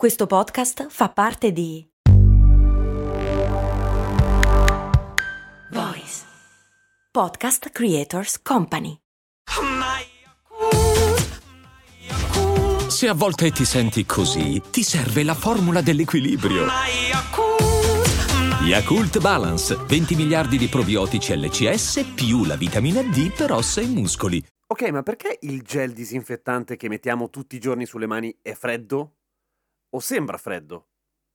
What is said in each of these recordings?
Questo podcast fa parte di Voice Podcast Creators Company. Se a volte ti senti così, ti serve la formula dell'equilibrio. Yakult Balance, 20 miliardi di probiotici LCS più la vitamina D per ossa e muscoli. Ok, ma perché il gel disinfettante che mettiamo tutti i giorni sulle mani è freddo? O sembra freddo?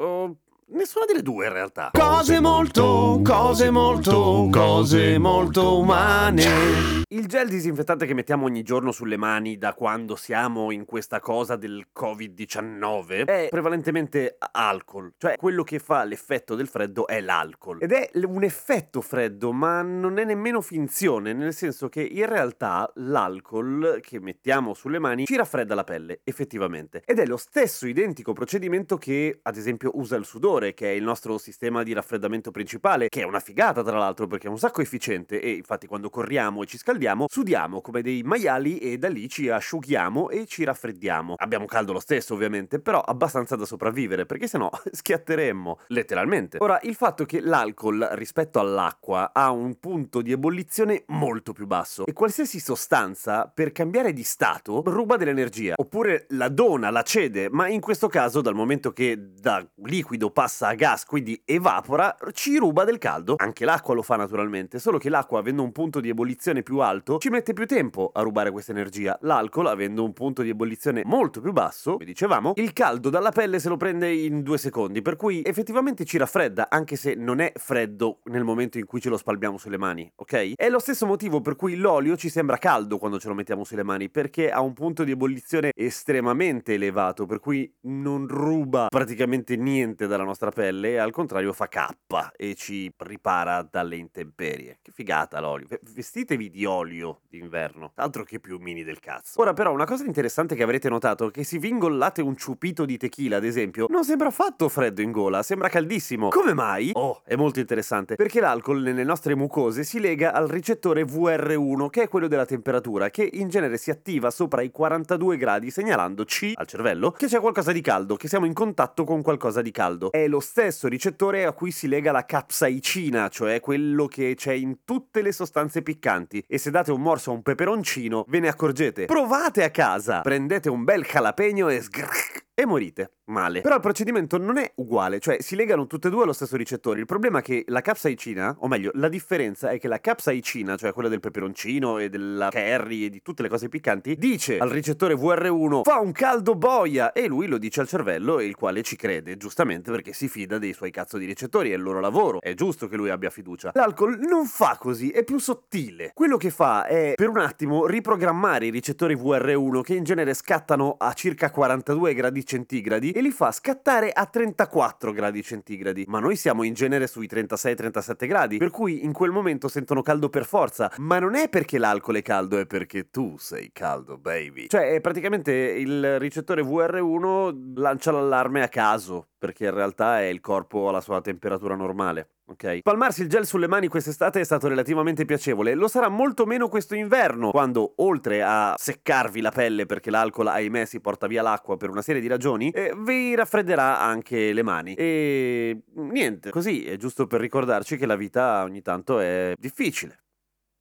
O nessuna delle due in realtà. Cose molto, cose molto, cose molto umane. Il gel disinfettante che mettiamo ogni giorno sulle mani da quando siamo in questa cosa del Covid-19 è prevalentemente alcol, cioè quello che fa l'effetto del freddo è l'alcol. Ed è un effetto freddo, ma non è nemmeno finzione, nel senso che in realtà l'alcol che mettiamo sulle mani ci raffredda la pelle, effettivamente. Ed è lo stesso identico procedimento che, ad esempio, usa il sudore, che è il nostro sistema di raffreddamento principale, che è una figata tra l'altro perché è un sacco efficiente e infatti quando corriamo e ci scaldiamo sudiamo come dei maiali e da lì ci asciughiamo e ci raffreddiamo. Abbiamo caldo lo stesso ovviamente, però abbastanza da sopravvivere, perché sennò schiatteremmo, letteralmente. Ora, il fatto che l'alcol rispetto all'acqua ha un punto di ebollizione molto più basso e qualsiasi sostanza per cambiare di stato ruba dell'energia, oppure la dona, la cede, ma in questo caso dal momento che da liquido passa a gas, quindi evapora, ci ruba del caldo. Anche l'acqua lo fa naturalmente, solo che l'acqua avendo un punto di ebollizione più alto ci mette più tempo a rubare questa energia. L'alcol, avendo un punto di ebollizione molto più basso, come dicevamo, il caldo dalla pelle se lo prende in due secondi, per cui effettivamente ci raffredda, anche se non è freddo nel momento in cui ce lo spalmiamo sulle mani, ok? È lo stesso motivo per cui l'olio ci sembra caldo quando ce lo mettiamo sulle mani, perché ha un punto di ebollizione estremamente elevato, per cui non ruba praticamente niente dalla nostra pelle al contrario fa cappa e ci ripara dalle intemperie. Che figata l'olio. Vestitevi di olio d'inverno, altro che piumini del cazzo. Ora però una cosa interessante che avrete notato è che se vi ingollate un ciupito di tequila, ad esempio, non sembra affatto freddo in gola, sembra caldissimo. Come mai? Oh, è molto interessante, perché l'alcol nelle nostre mucose si lega al ricettore VR1, che è quello della temperatura, che in genere si attiva sopra i 42 gradi segnalandoci al cervello che c'è qualcosa di caldo, che siamo in contatto con qualcosa di caldo. È lo stesso ricettore a cui si lega la capsaicina, cioè quello che c'è in tutte le sostanze piccanti. E se date un morso a un peperoncino, ve ne accorgete. Provate a casa! Prendete un bel jalapeno e sgrrr, e morite. Male. Però il procedimento non è uguale, cioè si legano tutte e due allo stesso ricettore. Il problema è che la capsaicina, o meglio, la differenza è che la capsaicina, cioè quella del peperoncino e della curry e di tutte le cose piccanti, dice al ricettore VR1 fa un caldo boia e lui lo dice al cervello e il quale ci crede, giustamente perché si fida dei suoi cazzo di ricettori, è il loro lavoro, è giusto che lui abbia fiducia. L'alcol non fa così, è più sottile. Quello che fa è per un attimo riprogrammare i ricettori VR1 che in genere scattano a circa 42 gradi centigradi e li fa scattare a 34 gradi centigradi. Ma noi siamo in genere sui 36-37 gradi, per cui in quel momento sentono caldo per forza. Ma non è perché l'alcol è caldo, è perché tu sei caldo, baby. Cioè, praticamente il ricettore VR1 lancia l'allarme a caso, perché in realtà è il corpo alla sua temperatura normale. Ok? Palmarsi il gel sulle mani quest'estate è stato relativamente piacevole. Lo sarà molto meno questo inverno, quando oltre a seccarvi la pelle perché l'alcol, ahimè, si porta via l'acqua per una serie di ragioni, eh, vi raffredderà anche le mani. E niente, così è giusto per ricordarci che la vita ogni tanto è difficile.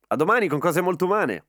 A domani con cose molto umane.